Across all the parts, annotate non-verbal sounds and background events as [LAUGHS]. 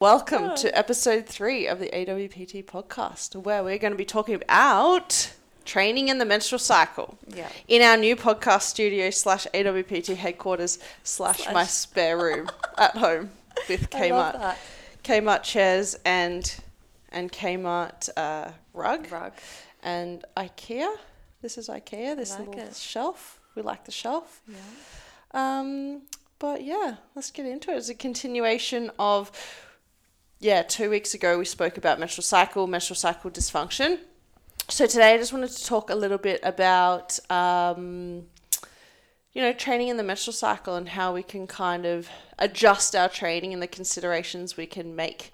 Welcome to episode three of the AWPT podcast, where we're going to be talking about training in the menstrual cycle. Yeah. In our new podcast studio slash AWPT headquarters slash my spare room [LAUGHS] at home with Kmart. Kmart chairs and and Kmart uh, rug Rug. and IKEA. This is IKEA. This like little it. shelf. We like the shelf. Yeah. Um, but yeah, let's get into it. It's a continuation of, yeah, two weeks ago we spoke about menstrual cycle, menstrual cycle dysfunction. So today I just wanted to talk a little bit about, um, you know, training in the menstrual cycle and how we can kind of adjust our training and the considerations we can make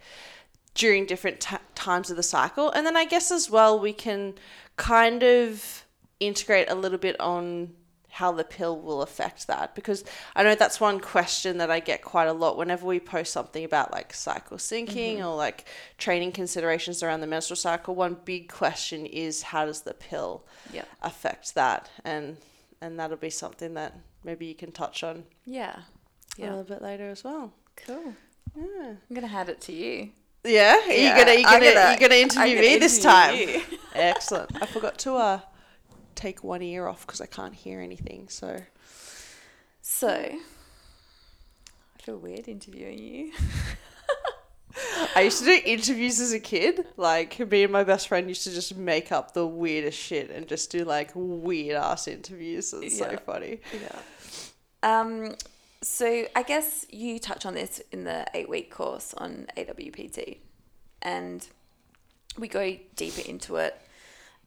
during different t- times of the cycle. And then I guess as well, we can kind of integrate a little bit on how the pill will affect that because I know that's one question that I get quite a lot whenever we post something about like cycle syncing or like training considerations around the menstrual cycle. One big question is how does the pill Yeah. affect that? And and that'll be something that maybe you can touch on Yeah. a Yeah. little bit later as well. Cool. Yeah. I'm gonna hand it to you. Yeah, are you Yeah, gonna you gonna, gonna- you gonna interview gonna me this time? you. Excellent. I forgot to uh take one ear off because I can't hear anything. So So, I feel weird interviewing you. [LAUGHS] I used to do interviews as a kid. Like me and my best friend used to just make up the weirdest shit and just do like weird ass interviews. It's so funny. Yeah. Um. So I guess you touch on this in the eight-week course on AWPT, and we go deeper into it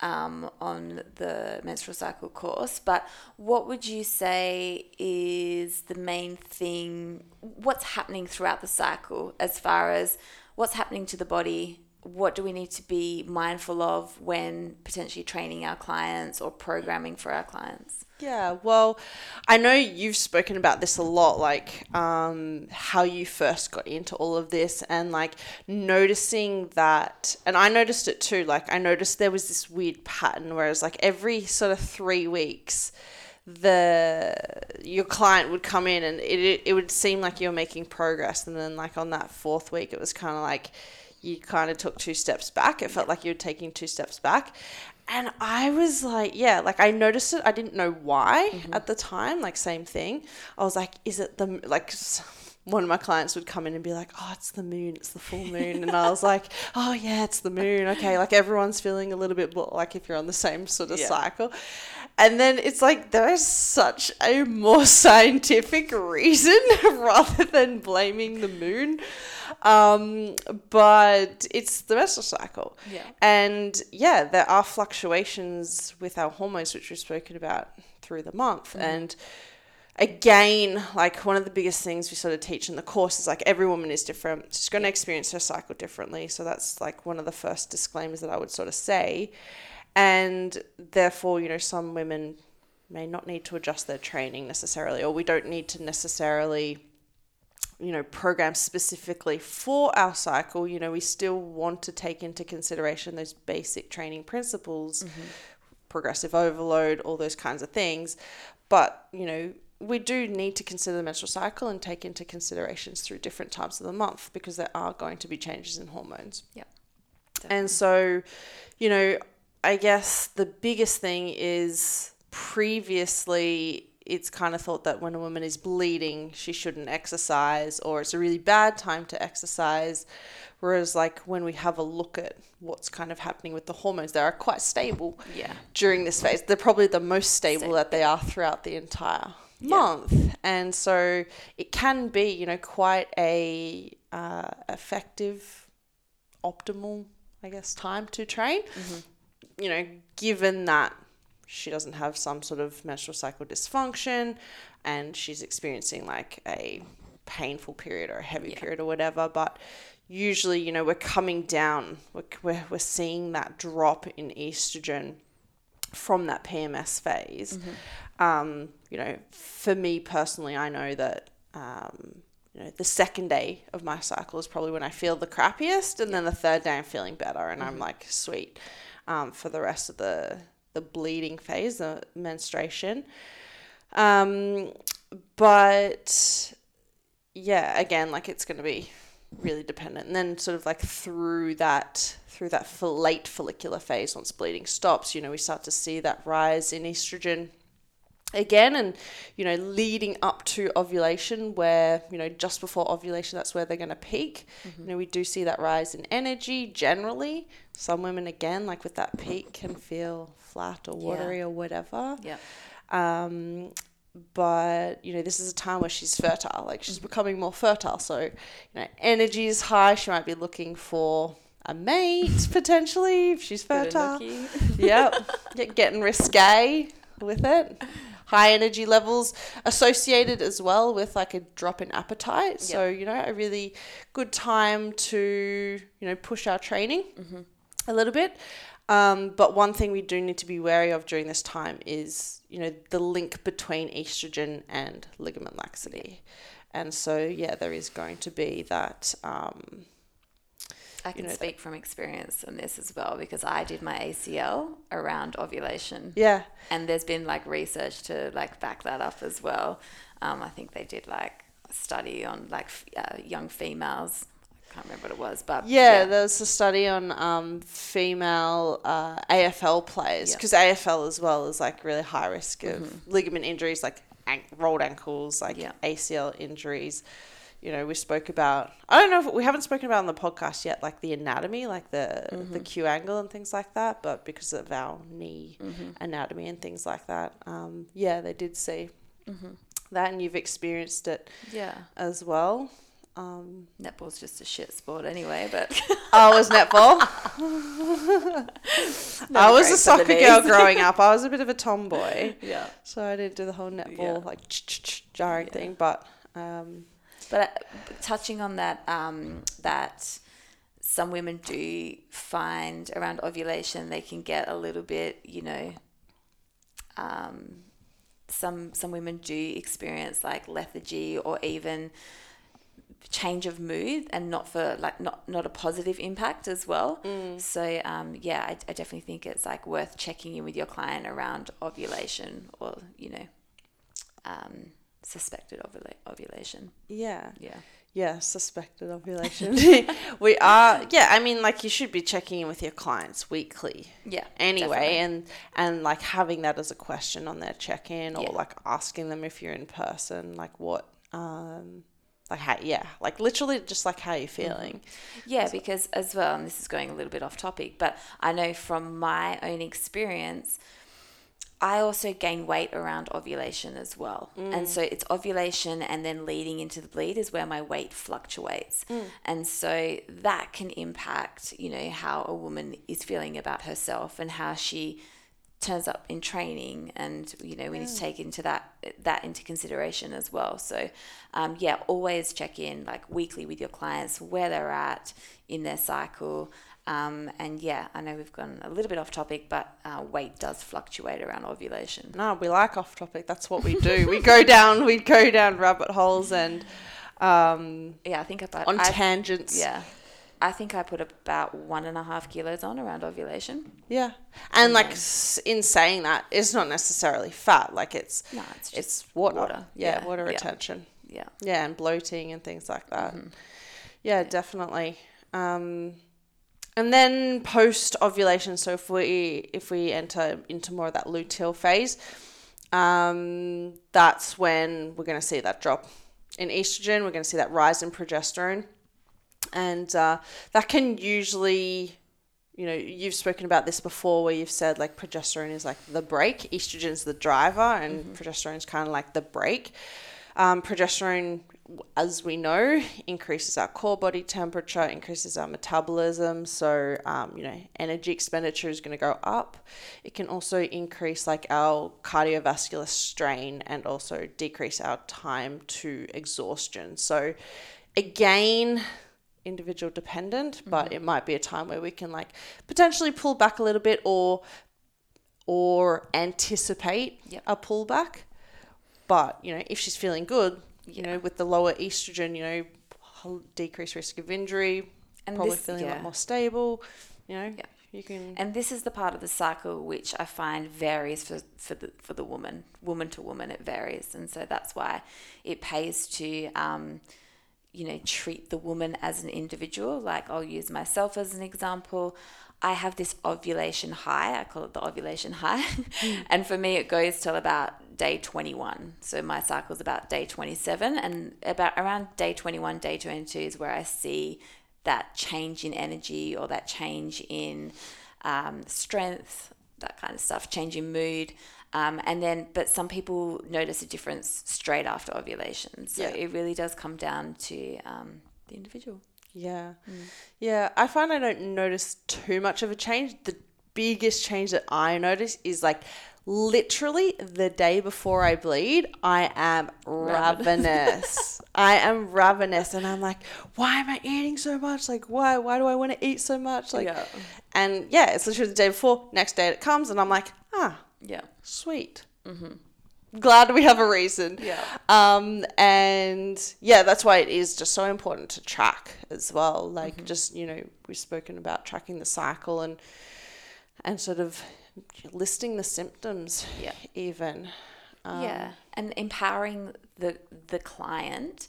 um, on the menstrual cycle course. But what would you say is the main thing? What's happening throughout the cycle as far as what's happening to the body? What do we need to be mindful of when potentially training our clients or programming for our clients? Yeah, well, I know you've spoken about this a lot, like um, how you first got into all of this and like noticing that, and I noticed it too. Like, I noticed there was this weird pattern, whereas like every sort of three weeks, the your client would come in and it, it, it would seem like you're making progress and then like on that fourth week it was kind of like you kind of took two steps back it felt like you were taking two steps back and i was like yeah like i noticed it. I didn't know why mm-hmm. at the time like same thing. I was like is it the like one of my clients would come in and be like, "Oh, it's the moon, it's the full moon," and I was like, [LAUGHS] "Oh yeah, it's the moon." Okay, like everyone's feeling a little bit like if you're on the same sort of Yeah. cycle, and then it's like there is such a more [LAUGHS] scientific reason [LAUGHS] rather than blaming the moon, um, but it's the menstrual cycle. Yeah. And yeah, there are fluctuations with our hormones, which we've spoken about through the month. And again, like one of the biggest things we sort of teach in the course is like every woman is different. She's going to experience her cycle differently. So that's like one of the first disclaimers that I would sort of say. And therefore, you know, some women may not need to adjust their training necessarily, or we don't need to necessarily you know, program specifically for our cycle, you know, we still want to take into consideration those basic training principles, mm-hmm. progressive overload, all those kinds of things. But, you know, we do need to consider the menstrual cycle and take into considerations through different times of the month because there are going to be changes in hormones. Yeah. And so, you know, I guess the biggest thing is previously it's kind of thought that when a woman is bleeding, she shouldn't exercise or it's a really bad time to exercise. Whereas, like, when we have a look at what's kind of happening with the hormones, they are quite stable Yeah. during this phase. They're probably the most stable that they are throughout the entire Yeah. month. And so it can be, you know, quite a uh, effective, optimal, I guess, time to train. You know, given that she doesn't have some sort of menstrual cycle dysfunction and she's experiencing like a painful period or a heavy Yeah. period or whatever. But usually, you know, we're coming down, we're, we're, we're seeing that drop in estrogen from that PMS phase. Um, you know, for me personally, I know that, um, you know, the second day of my cycle is probably when I feel the crappiest, and then the third day I'm feeling better, and I'm like, sweet. Um, for the rest of the the bleeding phase, the menstruation. Um, but yeah, again, like it's going to be really dependent. And then sort of like through that through that late follicular phase, once bleeding stops, you know, we start to see that rise in estrogen again and you know leading up to ovulation where you know just before ovulation that's where they're going to peak you know we do see that rise in energy generally. Some women again like with that peak can feel flat or watery or whatever. Yeah. um, but you know this is a time where she's fertile like she's becoming more fertile. So you know energy is high. She might be looking for a mate [LAUGHS] potentially if she's fertile. yep. [LAUGHS] Get, getting risque with it high energy levels associated as well with like a drop in appetite. So you know a really good time to you know push our training a little bit. Um, but one thing we do need to be wary of during this time is you know the link between estrogen and ligament laxity. And so yeah there is going to be that um, I can know, speak from experience on this as well because I did my ACL around ovulation. yeah and there's been like research to like back that up as well. Um, I think they did like a study on like uh, young females. I can't remember what it was, but Yeah, there was a study on um, female uh, AFL players Yeah. because AFL as well is like really high risk of ligament injuries, like an- rolled ankles, like Yeah. ACL injuries. You know, we spoke about. I don't know if we haven't spoken about on the podcast yet, like the anatomy, like the the Q angle and things like that. But because of our knee anatomy and things like that, um, yeah, they did see that, and you've experienced it yeah, as well. Um, netball's just a shit sport anyway. But I [LAUGHS] [LAUGHS] was netball. [LAUGHS] I was a soccer girl growing up. I was a bit of a tomboy, yeah, so I didn't do the whole netball Yeah. like jarring Yeah. thing. But um, but uh, touching on that, um, that some women do find around ovulation they can get a little bit, you know, um, some some women do experience like lethargy or even change of mood and not for like not not a positive impact as well. So um yeah I, I definitely think it's like worth checking in with your client around ovulation or you know um suspected ovula- ovulation yeah, yeah yeah, suspected ovulation. [LAUGHS] [LAUGHS] we are, yeah. I mean, like you should be checking in with your clients weekly. yeah anyway definitely. and and like having that as a question on their check-in or Yeah. like asking them if you're in person like what um like how yeah like literally just like how you're feeling Yeah, because as well, and this is going a little bit off topic, but I know from my own experience, I also gain weight around ovulation as well. And so it's ovulation and then leading into the bleed is where my weight fluctuates. And so that can impact, you know, how a woman is feeling about herself and how she turns up in training and you know we need to take into that that into consideration as well so um, yeah always check in like weekly with your clients where they're at in their cycle um, and yeah i know we've gone a little bit off topic but uh, weight does fluctuate around ovulation. No we like off topic. That's what we do. We [LAUGHS] go down we go down rabbit holes and um yeah i think about on I, tangents. Yeah. I think i put about one and a half kilos on around ovulation. Yeah. And like s- in saying that it's not necessarily fat. Like it's no it's it's water, water. Yeah, Yeah, water yeah. retention. Yeah. Yeah and bloating and things like that. Yeah, definitely. Um and then post ovulation so if we if we enter into more of that luteal phase um that's when we're going to see that drop in estrogen we're going to see that rise in progesterone. And uh, that can usually you know you've spoken about this before where you've said like progesterone is like the brake estrogen's the driver and progesterone's kind of like the brake um, progesterone as we know increases our core body temperature increases our metabolism. So um, you know energy expenditure is going to go up. It can also increase like our cardiovascular strain and also decrease our time to exhaustion. So again individual dependent but it might be a time where we can like potentially pull back a little bit or or anticipate Yep. a pullback. But you know if she's feeling good you know with the lower estrogen you know decreased risk of injury And probably this- feeling a lot more stable you know Yeah. you can And this is the part of the cycle which I find varies for, for the for the woman, woman to woman, it varies, and so that's why it pays to, um, you know, treat the woman as an individual. Like I'll use myself as an example. I have this ovulation high. I call it the ovulation high. [LAUGHS] and for me, it goes till about day 21. So my cycle is about day 27. And about around day 21, day 22 is where I see that change in energy or that change in um, strength, that kind of stuff, change in mood. Um, and then, but some people notice a difference straight after ovulation. So Yeah. it really does come down to um, the individual. Yeah. Yeah. I find I don't notice too much of a change. The biggest change that I notice is like literally the day before I bleed, I am ravenous. [LAUGHS] I am ravenous and I'm like, why am I eating so much? Like why why do I want to eat so much? Like Yeah. and yeah, it's literally the day before, next day it comes and I'm like, ah, Yeah. sweet. Glad we have a reason. Yeah. Um, and yeah, that's why it is just so important to track as well. Like Mm-hmm. just, you know, we've spoken about tracking the cycle and and sort of listing the symptoms Yeah. even. Um, yeah, and empowering the the client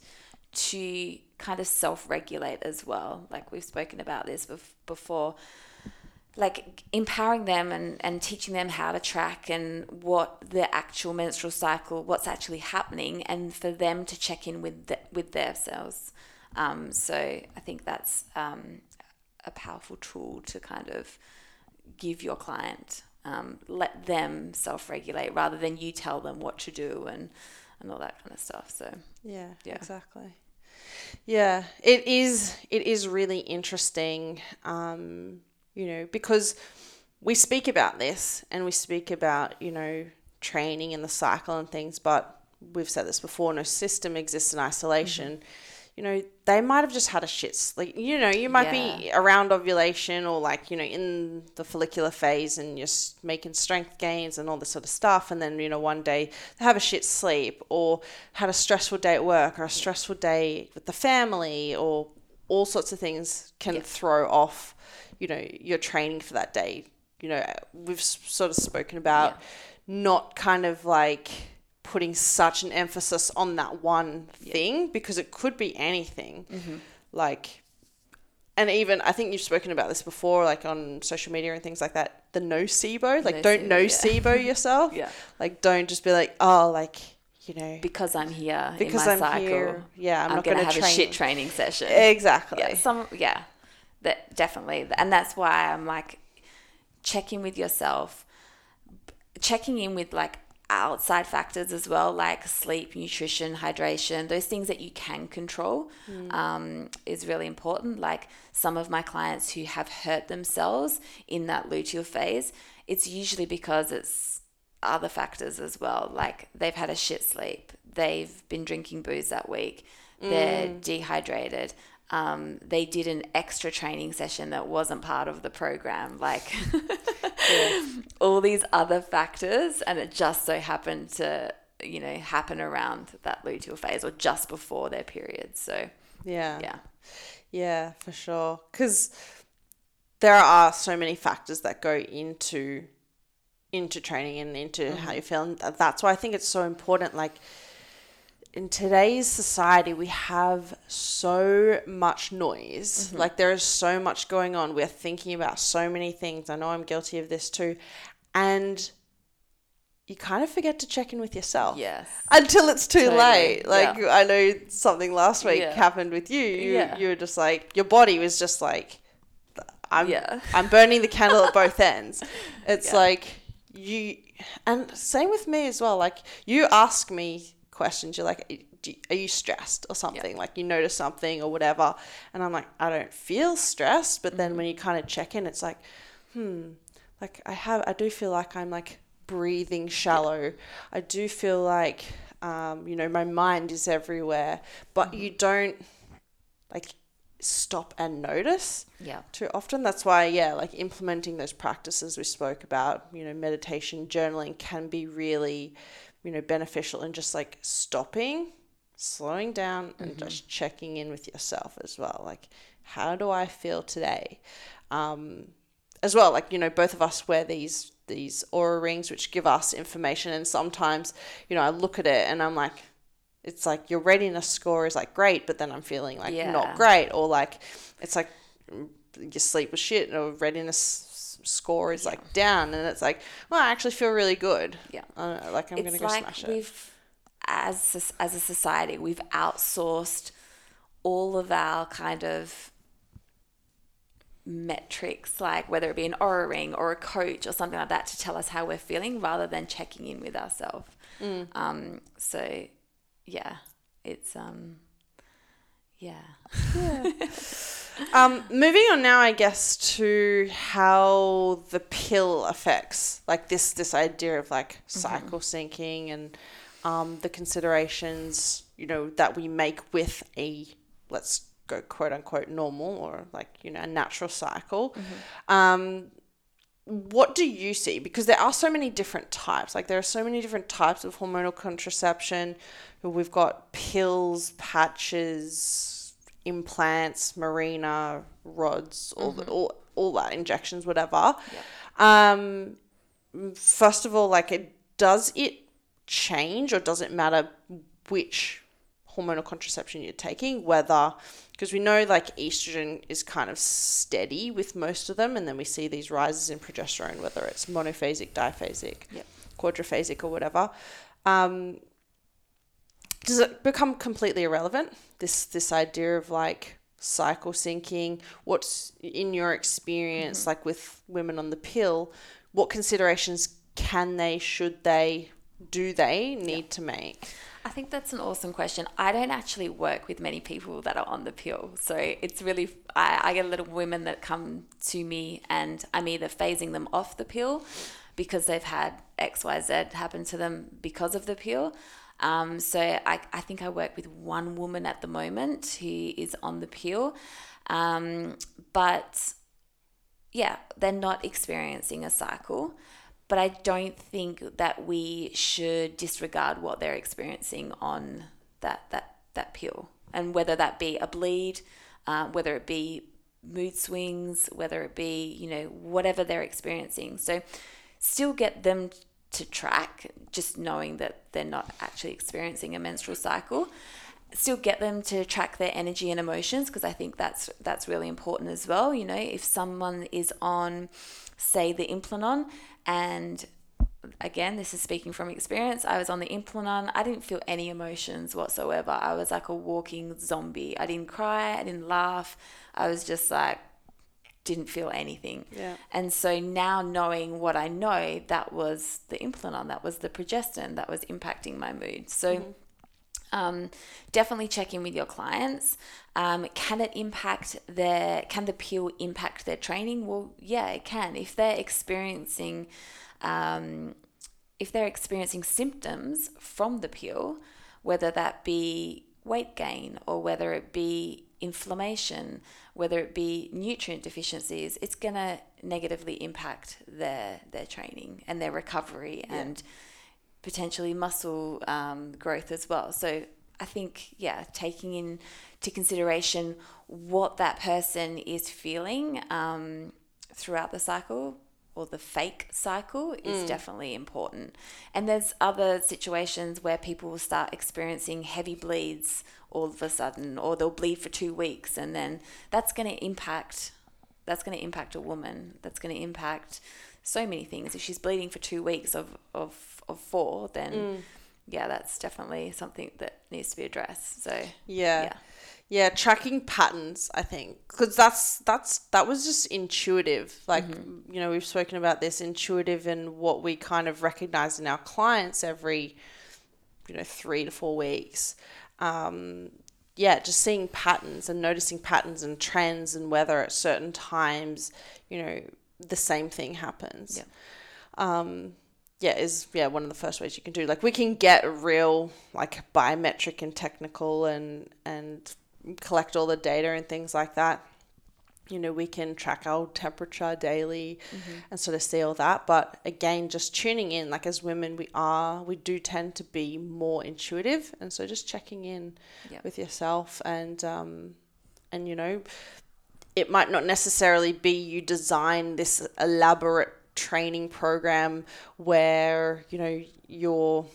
to kind of self regulate as well. Like we've spoken about this bef- before. Like empowering them and, and teaching them how to track and what the actual menstrual cycle, what's actually happening, and for them to check in with the, with themselves. Um, so I think that's um, a powerful tool to kind of give your client. Um, let them self regulate rather than you tell them what to do and, and all that kind of stuff. So, Yeah, Yeah. exactly. Yeah, it is. It is really interesting, um, you know, because we speak about this and we speak about you know training and the cycle and things, but we've said this before. No system exists in isolation. Mm-hmm. You know, they might have just had a shit like, You know, you might be around ovulation or like you know in the follicular phase and you're making strength gains and all this sort of stuff, and then you know one day they have a shit sleep or had a stressful day at work or a stressful day with the family or all sorts of things can throw off you know your training for that day. You know, we've sort of spoken about not kind of like putting such an emphasis on that one thing because it could be anything. Mm-hmm. Like and even I think you've spoken about this before, like on social media and things like that. The nocebo, like don't Nocebo, nocebo [LAUGHS] yourself. Yeah. Like don't just be like, oh, like you know, because I'm here because in my I'm cycle, here. Yeah, I'm, I'm, not going to have train. a shit training session. Exactly. yeah, some yeah, that definitely, and that's why I'm like checking with yourself, checking in with like outside factors as well, like sleep, nutrition, hydration, those things that you can control um, is really important. Like some of my clients who have hurt themselves in that luteal phase, it's usually because it's other factors as well. Like they've had a shit sleep, they've been drinking booze that week, they're dehydrated. Um, they did an extra training session that wasn't part of the program. Like [LAUGHS] [LAUGHS] all these other factors, and it just so happened to, you know, happen around that luteal phase or just before their period. So, Yeah. yeah. Yeah, for sure. Because there are so many factors that go into into training and into how you feel, and that's why I think it's so important. Like in today's society, we have so much noise. Mm-hmm. Like there is so much going on. We're thinking about so many things. I know I'm guilty of this too, and you kind of forget to check in with yourself Yes. until it's too Totally, late. Like yeah. I know something last week Yeah. happened with you. You, Yeah. you were just like your body was just like I'm Yeah. I'm burning the candle at both ends. [LAUGHS] It's like you and same with me as well. Like you ask me questions. You're like, are you stressed or something? Like you notice something or whatever, and I'm like, I don't feel stressed. But Mm-hmm. then when you kind of check in, it's like, hmm, like I have, I do feel like I'm like breathing shallow. I do feel like, um, you know, my mind is everywhere, but you don't like stop and notice Yeah. too often. That's why, yeah, like implementing those practices we spoke about, you know, meditation, journaling can be really, you know, beneficial and just like stopping, slowing down, and just checking in with yourself as well. Like, how do I feel today? Um, as well, like you know, both of us wear these these Oura rings which give us information, and sometimes, you know, I look at it and I'm like, it's like your readiness score is like great, but then I'm feeling like Yeah. not great, or like it's like mm, your sleep was shit, or readiness score is like down, and it's like, well, I actually feel really good. Yeah. Know, like I'm it's gonna go like smash it. we've as a- as a society we've outsourced all of our kind of metrics like whether it be an Oura ring or a coach or something like that to tell us how we're feeling rather than checking in with ourselves Mm. um so yeah it's um yeah [LAUGHS] Um, moving on now, I guess, to how the pill affects like this this idea of like cycle syncing and um, the considerations you know that we make with a let's go quote unquote normal or like you know a natural cycle. Um, what do you see? Because there are so many different types. Like there are so many different types of hormonal contraception. We've got pills, patches, implants, Mirena, rods, all the, all all that injections, whatever. Um, first of all, like it does it change or does it matter which hormonal contraception you're taking? Whether because we know like estrogen is kind of steady with most of them, and then we see these rises in progesterone, whether it's monophasic, diphasic, Yep. quadriphasic, or whatever. Um, does it become completely irrelevant? This this idea of like cycle syncing. What's in your experience, mm-hmm. like with women on the pill? What considerations can they, should they, do they need to make? I think that's an awesome question. I don't actually work with many people that are on the pill. So it's really, I, I get a lot of women that come to me and I'm either phasing them off the pill because they've had XYZ happen to them because of the pill. Um, so I, I think I work with one woman at the moment who is on the pill. Um, but yeah, they're not experiencing a cycle. But I don't think that we should disregard what they're experiencing on that that that pill, and whether that be a bleed, uh, whether it be mood swings, whether it be you know whatever they're experiencing. So still get them to track, just knowing that they're not actually experiencing a menstrual cycle still get them to track their energy and emotions because I think that's that's really important as well. You know, if someone is on, say, the Implanon, and again, this is speaking from experience. I was on the Implanon. I didn't feel any emotions whatsoever. I was like a walking zombie. I didn't cry. I didn't laugh. I was just like didn't feel anything. Yeah. And so now knowing what I know, that was the Implanon, that was the progesterone that was impacting my mood. So um, definitely check in with your clients. Um, can it impact their, can the pill impact their training? Well, yeah, it can. If they're experiencing, um, if they're experiencing symptoms from the pill, whether that be weight gain or whether it be inflammation, whether it be nutrient deficiencies, it's going to negatively impact their their training and their recovery and potentially muscle um, growth as well. So I think yeah, taking into consideration what that person is feeling um, throughout the cycle or the fake cycle is mm. definitely important. And there's other situations where people will start experiencing heavy bleeds all of a sudden, or they'll bleed for two weeks, and then that's going to impact. That's going to impact a woman. That's going to impact so many things. If she's bleeding for two weeks of of, of four, then mm. yeah, that's definitely something that needs to be addressed. So Yeah. Yeah. Yeah, tracking patterns, I think, because that's that's that was just intuitive. Like you know, we've spoken about this intuitive and what we kind of recognize in our clients every, you know, three to four weeks. Um, yeah, just seeing patterns and noticing patterns and trends and whether at certain times, you know, the same thing happens. Yeah. Um, yeah, is yeah one of the first ways you can do. Like we can get real like biometric and technical and and collect all the data and things like that. You know, we can track our temperature daily and sort of see all that. But again, just tuning in, like as women, we are, we do tend to be more intuitive. And so just checking in Yep. with yourself and, um, and, you know, it might not necessarily be you design this elaborate training program where, you know, you're,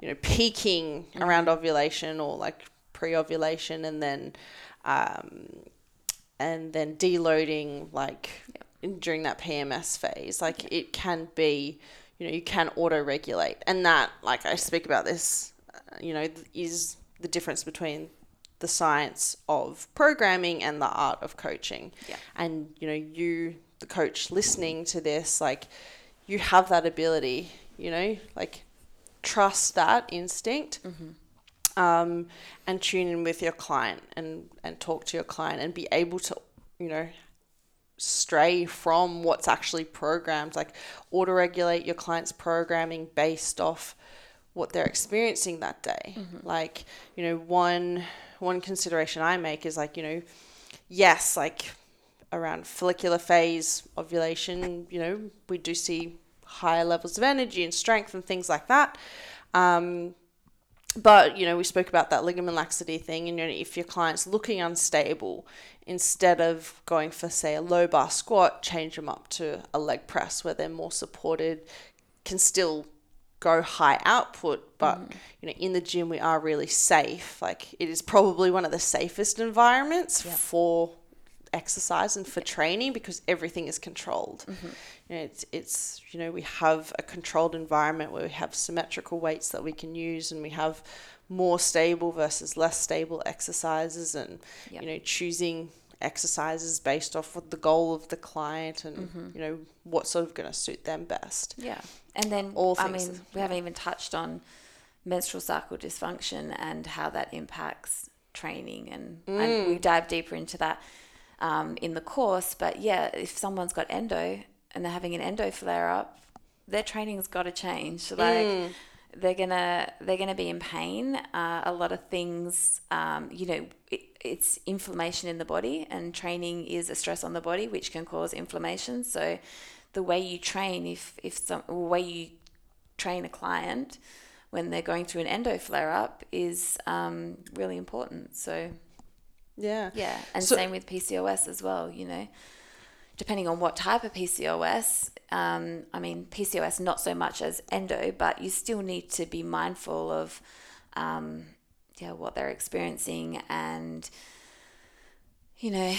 you know, peaking around ovulation or like pre-ovulation, and then, um, and then deloading like in, during that PMS phase. Like it can be, you know, you can auto-regulate, and that, like I speak about this, uh, you know, is the difference between the science of programming and the art of coaching. Yeah. And you know, you the coach listening to this, like you have that ability, you know, like trust that instinct. Um, and tune in with your client and, and talk to your client and be able to, you know, stray from what's actually programmed, like auto regulate your client's programming based off what they're experiencing that day. Like, you know, one one consideration I make is like, you know, yes, like around follicular phase ovulation, you know, we do see higher levels of energy and strength and things like that. Um, but you know we spoke about that ligament laxity thing and you know if your client's looking unstable instead of going for say a low bar squat change them up to a leg press where they're more supported can still go high output but mm. you know in the gym we are really safe. Like it is probably one of the safest environments for exercise and for training because everything is controlled. Mm-hmm. You know, it's it's you know we have a controlled environment where we have symmetrical weights that we can use and we have more stable versus less stable exercises and Yep. you know choosing exercises based off what the goal of the client and mm-hmm. you know what's sort of going to suit them best. Yeah. And then, All I mean, we haven't even touched on menstrual cycle dysfunction and how that impacts training. And, and we mm. dive deeper into that um, in the course. But yeah, if someone's got endo and they're having an endo flare up, their training's got to change. Like, they're gonna they're gonna be in pain. Uh, a lot of things, um, you know, it, it's inflammation in the body, and training is a stress on the body, which can cause inflammation. So, the way you train, if if some way you train a client when they're going through an endo flare up, is um, really important. So, Yeah. yeah, and So- same with PCOS as well. You know, depending on what type of PCOS. Um, I mean, PCOS not so much as endo, but you still need to be mindful of, um, yeah, what they're experiencing, and you know,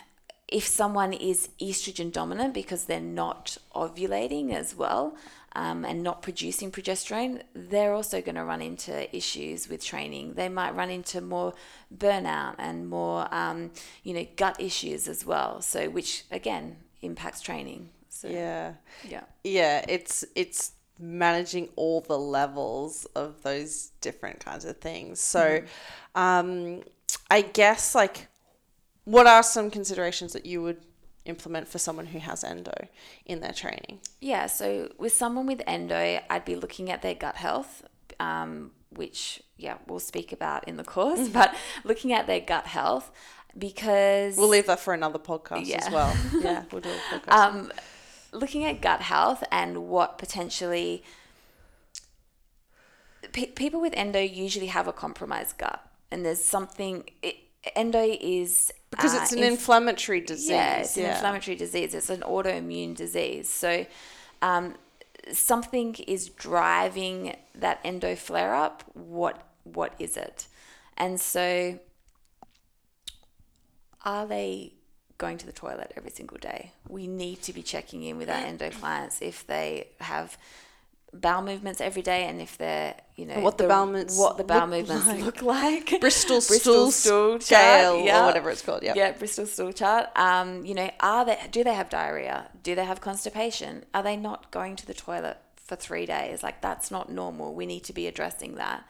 [SIGHS] if someone is estrogen dominant because they're not ovulating as well. Um, and not producing progesterone, they're also going to run into issues with training. They might run into more burnout and more, um, you know, gut issues as well. So, which again impacts training. So, Yeah. yeah, yeah it's it's managing all the levels of those different kinds of things so um i guess like what are some considerations that you would implement for someone who has endo in their training Yeah, so with someone with endo, I'd be looking at their gut health, um, which, yeah, we'll speak about in the course, but looking at their gut health because. we'll leave that for another podcast as well [LAUGHS] yeah we'll do a podcast um, looking at gut health and what potentially pe- people with endo usually have a compromised gut, and there's something. It, endo is because uh, it's an inf- inflammatory disease yeah, it's an yeah. inflammatory disease. It's an autoimmune disease. So, um, something is driving that endo flare up. What what is it? And so, are they going to the toilet every single day? We need to be checking in with our endo clients if they have bowel movements every day and if they're you know what the bowel movements what the bowel look movements like. look like [LAUGHS] bristol, Bristol stool, stool scale chart, yeah. or whatever it's called yeah yeah, Bristol stool chart. Um, you know, are they do they have diarrhea? Do they have constipation? Are they not going to the toilet for three days? Like that's not normal. We need to be addressing that.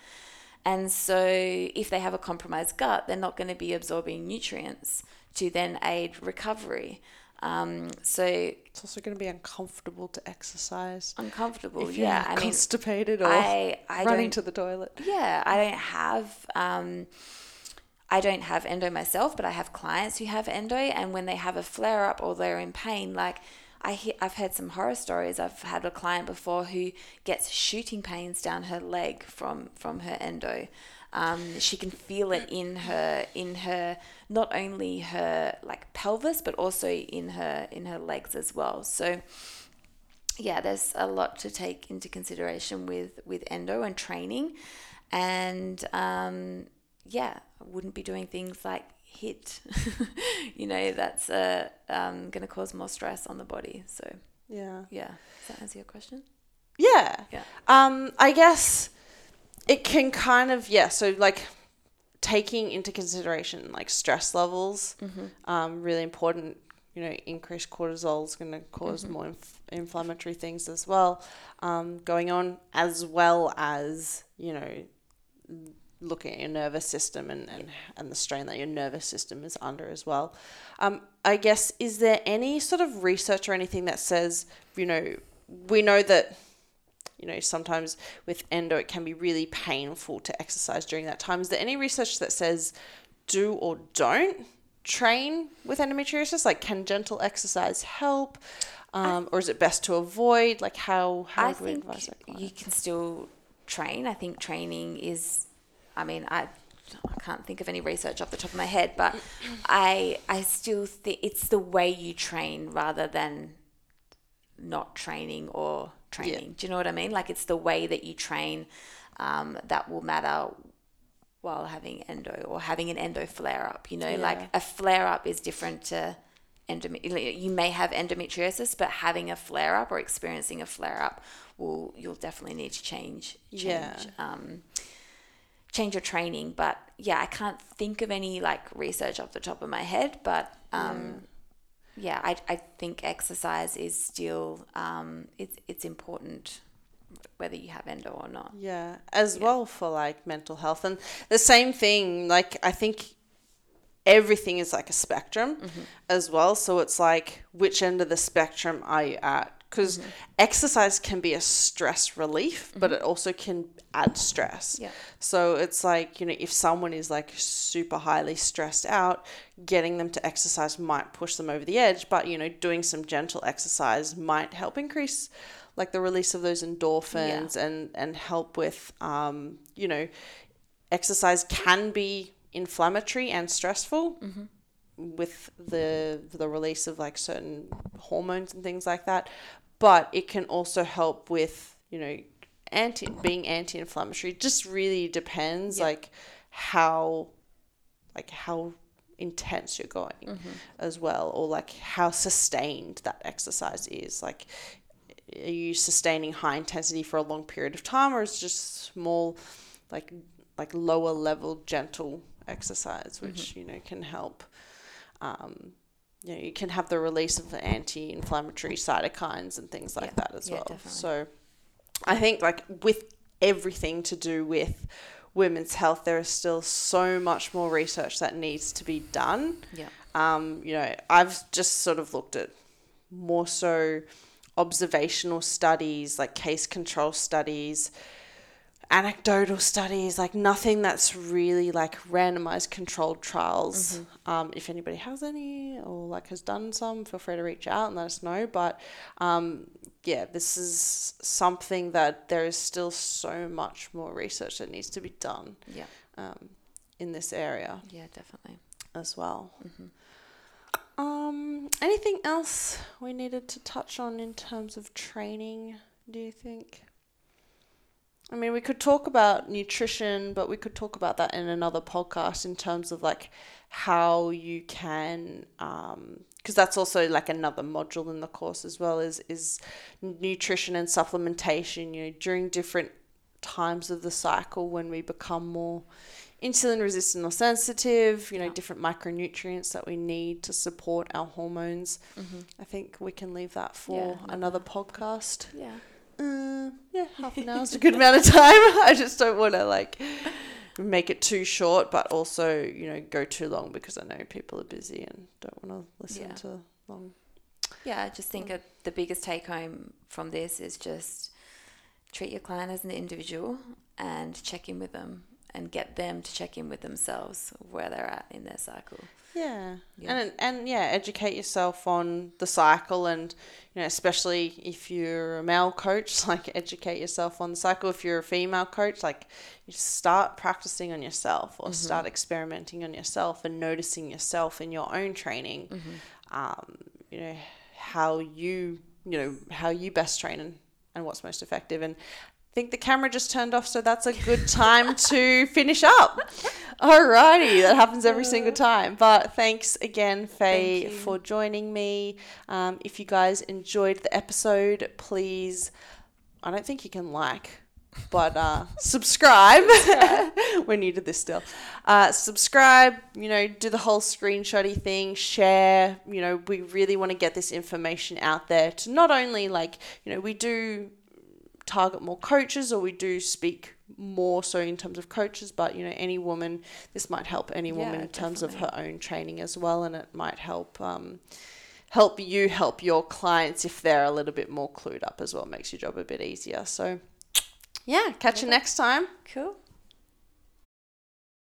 And so, if they have a compromised gut, they're not going to be absorbing nutrients to then aid recovery. Um, so it's also going to be uncomfortable to exercise uncomfortable. yeah, I mean, constipated or I I running to the toilet yeah, I don't have um, I don't have endo myself, but I have clients who have endo, and when they have a flare up or they're in pain, like I hear, I've heard some horror stories. I've had a client before who gets shooting pains down her leg from from her endo. Um, she can feel it in her in her not only her like pelvis, but also in her in her legs as well. So yeah, there's a lot to take into consideration with with endo and training, and um, yeah, I wouldn't be doing things like HIIT. [LAUGHS] you know, that's uh, um, going to cause more stress on the body. So Yeah. yeah, does that answer your question? Yeah. Yeah. Um, I guess it can kind of yeah. So like taking into consideration like stress levels, um, really important. You know, increased cortisol is going to because more inf- inflammatory things as well, um, going on, as well as you know, looking at your nervous system and, and, and the strain that your nervous system is under as well. Um, I guess, is there any sort of research or anything that says, you know, we know that, you know, sometimes with endo it can be really painful to exercise during that time. Is there any research that says do or don't train with endometriosis? Like, can gentle exercise help? Um, or is it best to avoid? Like, how, how I do we advise that? you can still train. I think training is, I mean, I, I can't think of any research off the top of my head, but [CLEARS THROAT] I I still think it's the way you train rather than not training or training. Do you know what I mean? Like it's the way that you train um, that will matter while having endo or having an endo flare up. You know, Yeah. like a flare up is different to endomet- you may have endometriosis, but having a flare up or experiencing a flare up will you'll definitely need to change change Yeah. um, change your training. But yeah, I can't think of any like research off the top of my head, but um, yeah, I, I think exercise is still um, it's it's important whether you have endo or not. Yeah, as well for like mental health. And the same thing, like, I think everything is like a spectrum as well. So it's like, which end of the spectrum are you at? Because mm-hmm. exercise can be a stress relief, but mm-hmm. it also can add stress. Yeah. So it's like, you know, if someone is like super highly stressed out, getting them to exercise might push them over the edge, but, you know, doing some gentle exercise might help increase like the release of those endorphins and, and help with, um, you know, exercise can be inflammatory and stressful mm-hmm. With the the release of like certain hormones and things like that but it can also help with you know anti being anti-inflammatory. It just really depends like how like how intense you're going mm-hmm. as well or like how sustained that exercise is. Like are you sustaining high intensity for a long period of time or is it just small like like lower level gentle exercise mm-hmm. which you know can help um, you know you can have the release of the anti-inflammatory cytokines and things like Yeah. that as Yeah, well definitely. so i think like with everything to do with women's health there is still so much more research that needs to be done Yeah. um, you know, I've just sort of looked at more so observational studies, like case control studies, anecdotal studies, like nothing that's really like randomized controlled trials. Um, if anybody has any or like has done some, feel free to reach out and let us know. But um, yeah, this is something that there is still so much more research that needs to be done Yeah. um, in this area Yeah, definitely. as well. Um, anything else we needed to touch on in terms of training? Do you think? I mean, we could talk about nutrition, but we could talk about that in another podcast in terms of like how you can, um, because that's also like another module in the course as well. Is is nutrition and supplementation? You know, during different times of the cycle when we become more insulin resistant or sensitive, you know, Yeah. different micronutrients that we need to support our hormones. Mm-hmm. I think we can leave that for Yeah, another podcast. Yeah. Uh, yeah, half an [LAUGHS] hour is a good amount of time. [LAUGHS] I just don't want to like make it too short, but also, you know, go too long because I know people are busy and don't want to listen Yeah. to long. Yeah, I just think the biggest take home from this is just treat your client as an individual and check in with them and get them to check in with themselves where they're at in their cycle. Yeah. Yeah. And and yeah, educate yourself on the cycle and you know, especially if you're a male coach, [LAUGHS] like educate yourself on the cycle. If you're a female coach, like you start practicing on yourself or start experimenting on yourself and noticing yourself in your own training. Um, you know, how you you know, how you best train and, and what's most effective. And think the camera just turned off, so that's a good time to finish up. Alrighty, that happens every single time. But thanks again, Faye, Thank for joining me. Um, if you guys enjoyed the episode, please, I don't think you can like, but uh, [LAUGHS] subscribe. [LAUGHS] We're new to this still. Uh, subscribe, you know, do the whole screenshotty thing, share. You know, we really want to get this information out there to not only like, you know, we do target more coaches or we do speak more so in terms of coaches but you know any woman this might help any woman Yeah, in terms of her own training as well and it might help um, help you help your clients if they're a little bit more clued up as well. Makes your job a bit easier. So yeah catch you next time. Cool.